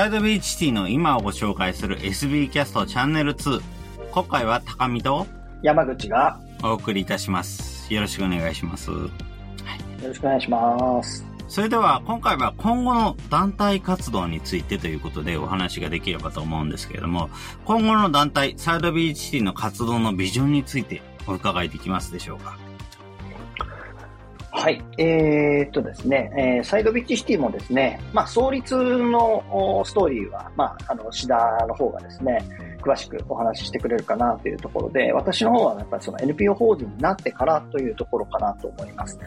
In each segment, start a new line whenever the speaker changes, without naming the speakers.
サイドビーチシティの今をご紹介する SB キャストチャンネル2。今回は高見と
山口が
お送りいたします。よろしくお願いします。
よろしくお願いします。
それでは今回は今後の団体活動についてということでお話ができればと思うんですけれども、今後の団体サイドビーチシティの活動のビジョンについてお伺いできますでしょうか？
はい。えー、っとですね、えーサイドビッチシティもですね、まあ、創立のストーリーは、まあ、あの、志田の方がですね、詳しくお話ししてくれるかなというところで、私の方はやっぱりその NPO 法人になってからというところかなと思います。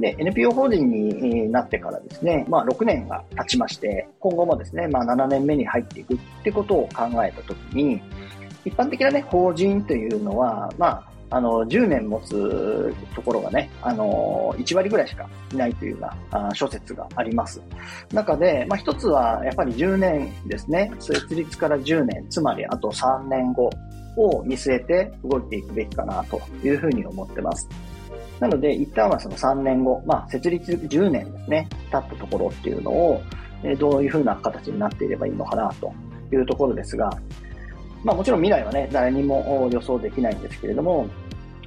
で、NPO 法人になってからですね、まあ、6年が経ちまして、今後もですね、まあ、7年目に入っていくってことを考えたときに、一般的なね、法人というのは、まあ、あの、10年持つところがね、あの、1割ぐらいしかいないというようなあ諸説があります。中で、まあ一つはやっぱり10年ですね、設立から10年、つまりあと3年後を見据えて動いていくべきかなというふうに思ってます。なので、一旦はその3年後、まあ設立10年ですね、経ったところっていうのを、えどういうふうな形になっていればいいのかなというところですが、まあもちろん未来はね、誰にも予想できないんですけれども、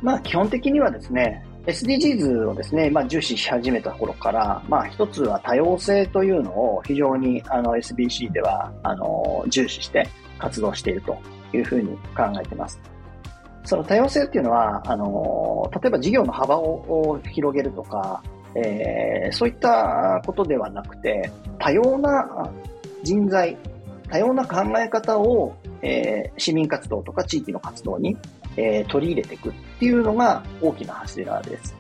まあ基本的にはですね、SDGs をですね、まあ重視し始めた頃から、まあ一つは多様性というのを非常にあの SBC ではあの重視して活動しているというふうに考えています。その多様性っていうのは、あの、例えば事業の幅を広げるとか、えーそういったことではなくて、多様な人材、多様な考え方を、えー市民活動とか地域の活動に、えー取り入れていくていうのが大きな柱です。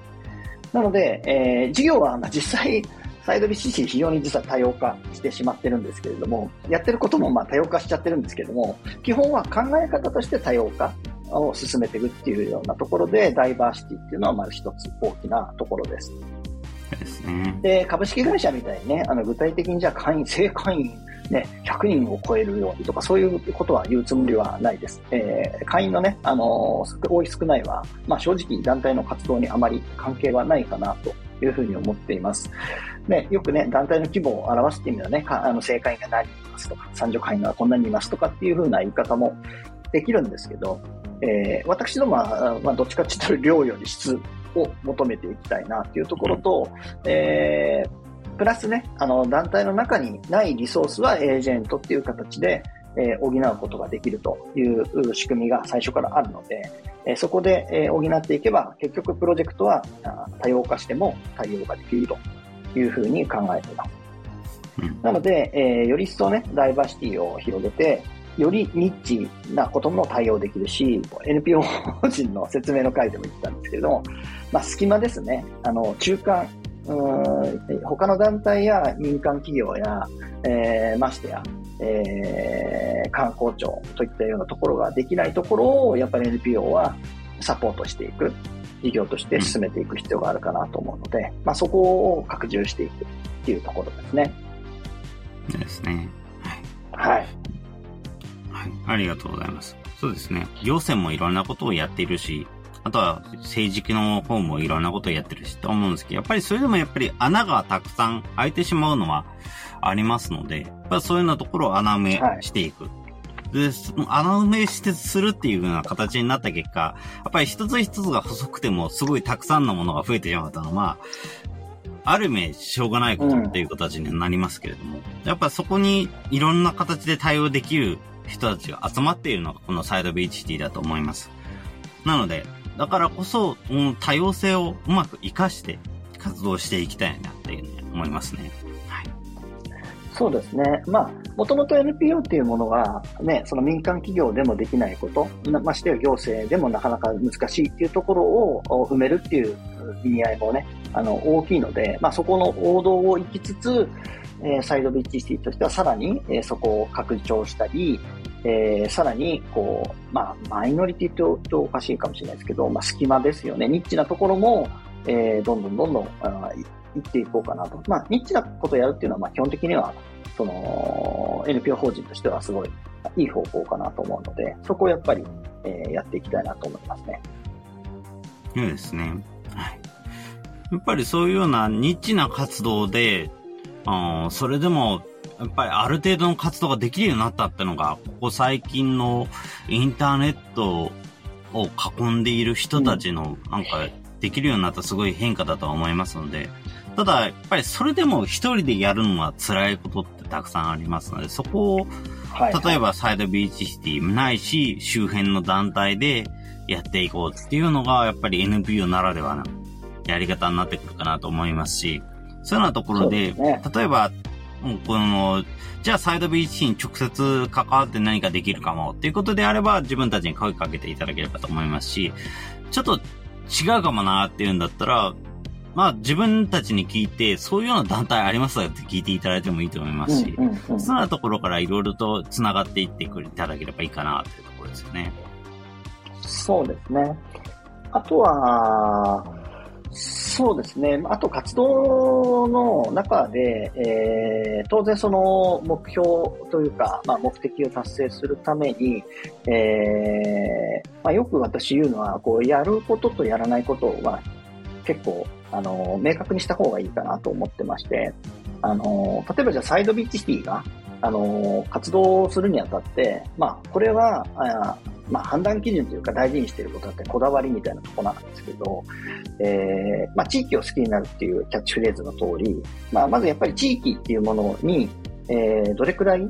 なので、えー事業はまあ実際、サイドビ CC 非常に実は多様化してしまってるんですけれども、やってることもまあ多様化しちゃってるんですけれども、基本は考え方として多様化を進めていくっていうようなところで、ダイバーシティっていうのはまず一つ大きなところです。
ですね。
で、株式会社みたいにね、あの、具体的にじゃあ会員、正会員、ね、100人を超えるようにとか、そういうことは言うつもりはないです。えー会員のね、あのー多い少ないは、まあ正直団体の活動にあまり関係はないかなというふうに思っています。で、よくね、団体の規模を表すっていう意味ではね、あの、正会員が何人いますとか、参助会員がこんなにいますとかっていうふうな言い方もできるんですけど、えー私どもは、まあ、どっちかっていうと量より質を求めていきたいなっていうところと、えープラスね、あの、団体の中にないリソースはエージェントっていう形で、えー補うことができるという仕組みが最初からあるので、えーそこで、えー補っていけば、結局プロジェクトはあ多様化しても対応ができるというふうに考えています。
うん
なので、えーより一層ね、ダイバーシティを広げて、よりニッチなことも対応できるし、NPO 法人の説明の回でも言ったんですけれども、まあ、隙間ですね。あの、中間、うーん他の団体や民間企業や、えーましてや、えー観光庁といったようなところができないところを、やっぱり NPO はサポートしていく、事業として進めていく必要があるかなと思うので、まあ、そこを拡充していくっていうところですね。
ですね。
はい。
はい。ありがとうございます。そうですね。行政もいろんなことをやっているし、あとは政治の方もいろんなことをやってるしと思うんですけど、やっぱりそれでもやっぱり穴がたくさん開いてしまうのはありますので、やっぱりそういうようなところを穴埋めしていく。で、その穴埋めしてするっていうような形になった結果、やっぱり一つ一つが細くてもすごいたくさんのものが増えてしまったのは、ある意味、しょうがないことっていう形にはなりますけれども、やっぱそこにいろんな形で対応できる人たちが集まっているのがこのサイドビーチシティだと思います。なので、だからこそ、うん多様性をうまく活かして活動していきたいなっていうふうに思いますね。はい。
そうですね。まあ、もともと NPO っていうものが、ね、その民間企業でもできないこと、ましてや行政でもなかなか難しいっていうところをお埋めるっていう意味合いもね、あの、大きいので、まあ、そこの王道を行きつつ、えサイドビッチシティとしてはさらに、えそこを拡張したり、えーさらに、こう、まあ、マイノリティって言うとおかしいかもしれないですけど、まあ、隙間ですよね。ニッチなところも、えーどんどんどんどん、あい行っていこうかなと。まあ、ニッチなことをやるっていうのは、まあ、基本的には、その、NPO 法人としてはすごいいい方向かなと思うので、そこをやっぱり、えーやっていきたいなと思いますね。
そうですね。はい。やっぱりそういうようなニッチな活動で、あそれでもやっぱりある程度の活動ができるようになったってのが、ここ最近のインターネットを囲んでいる人たちの、なんか、できるようになったすごい変化だとは思いますので、ただ、やっぱりそれでも一人でやるのは辛いことってたくさんありますので、そこを、例えばサイドビーチシティないし、周辺の団体でやっていこうっていうのが、やっぱり NPO ならではのやり方になってくるかなと思いますし、そういうようなところで、でね、例えば、この、じゃあサイドビーチに直接関わって何かできるかもっていうことであれば自分たちに声かけていただければと思いますし、ちょっと違うかもなっていうんだったら、まあ自分たちに聞いて、そういうような団体ありますかって聞いていただいてもいいと思いますし、うんうんうん、そんなところからいろいろと繋がっていってくれいただければいいかなというところですよね。
そうですね。あとは、そうですね。あと活動の中で、えー、当然その目標というか、まあ、目的を達成するために、えー、まあ、よく私言うのは、こう、やることとやらないことは結構、あの、明確にした方がいいかなと思ってまして、あの、例えばじゃあサイドビーチシティが、あの、活動するにあたって、まあ、これは、あまあ、判断基準というか大事にしていることだってこだわりみたいなとこなんですけど、えー、まあ、地域を好きになるっていうキャッチフレーズの通り、まあ、まずやっぱり地域っていうものに、えー、どれくらい、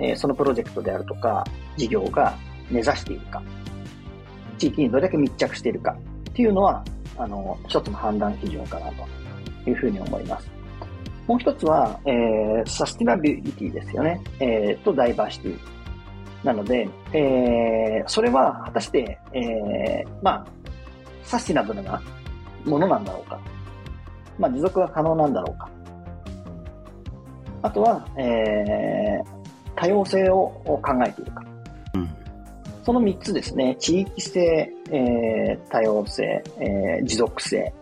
えー、そのプロジェクトであるとか、事業が目指しているか、地域にどれだけ密着しているかっていうのは、あの、一つの判断基準かなというふうに思います。もう一つは、えー、サスティナビリティですよね。えー、と、ダイバーシティ。なので、えー、それは果たして、えー、まあ、サスティナブルなものなんだろうか。まあ、持続が可能なんだろうか。あとは、えー、多様性を考えているか。うん、その3つですね。地域性、えー、多様性、えー、持続性。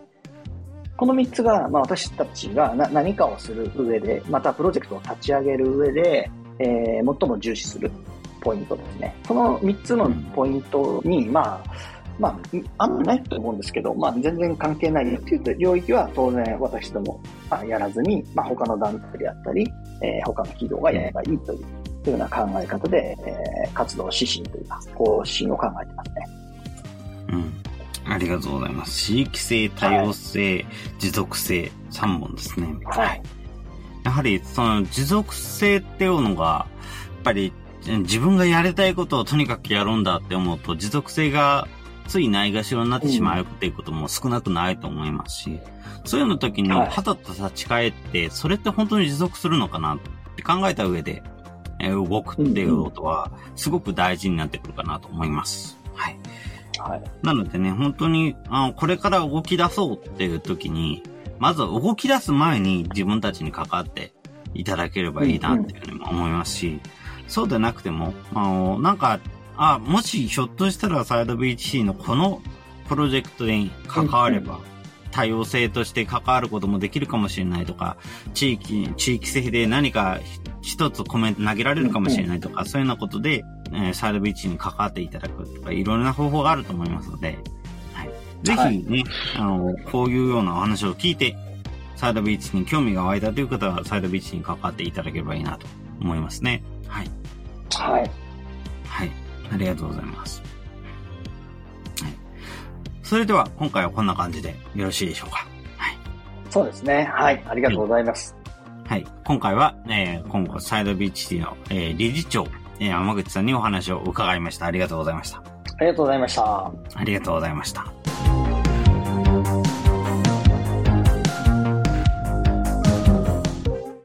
この3つが、まあ、私たちが何かをする上で、またプロジェクトを立ち上げる上で、えー、最も重視するポイントですね。この3つのポイントに、まあ、まあ、あんまないと思うんですけど、まあ、全然関係ないっていう領域は当然私ども、まあ、やらずに、まあ、他の団体であったり、えー、他の企業がやればいいという、というような考え方で、えー、活動指針というか、方針を考えてますね。
うん。ありがとうございます。地域性、多様性、はい、持続性、3本ですね。はい。やはり、その持続性っていうのが、やっぱり自分がやりたいことをとにかくやるんだって思うと、持続性がついないがしろになってしまうっていうことも少なくないと思いますし、そういうの時に、はたと立ち返って、それって本当に持続するのかなって考えた上で、え動くっていうことは、すごく大事になってくるかなと思います。はい。はい。なのでね、本当に、あの、これから動き出そうっていう時に、まず動き出す前に自分たちに関わっていただければいいなっていうふうにも思いますし、そうでなくても、あの、なんか、あ、もしひょっとしたらサイド BHC のこのプロジェクトに関われば、多様性として関わることもできるかもしれないとか、地域、地域性で何か一つコメント投げられるかもしれないとか、そういうようなことで、えー、サイドビーチに関わっていただくとか、いろんな方法があると思いますので、はい。ぜひね、はい、あの、こういうようなお話を聞いて、サイドビーチに興味が湧いたという方は、サイドビーチに関わっていただければいいなと思いますね。はい。
はい。
はい。ありがとうございます。はい。それでは、今回はこんな感じでよろしいでしょうか？はい。
そうですね。はい。ありがとうございます。
はい。はい、今回は、えー、今後、サイドビーチティの、えー、理事長、えー、山口さんにお話を伺いました。ありがとうございました。あ
りがとうございました。
ありがとうございました。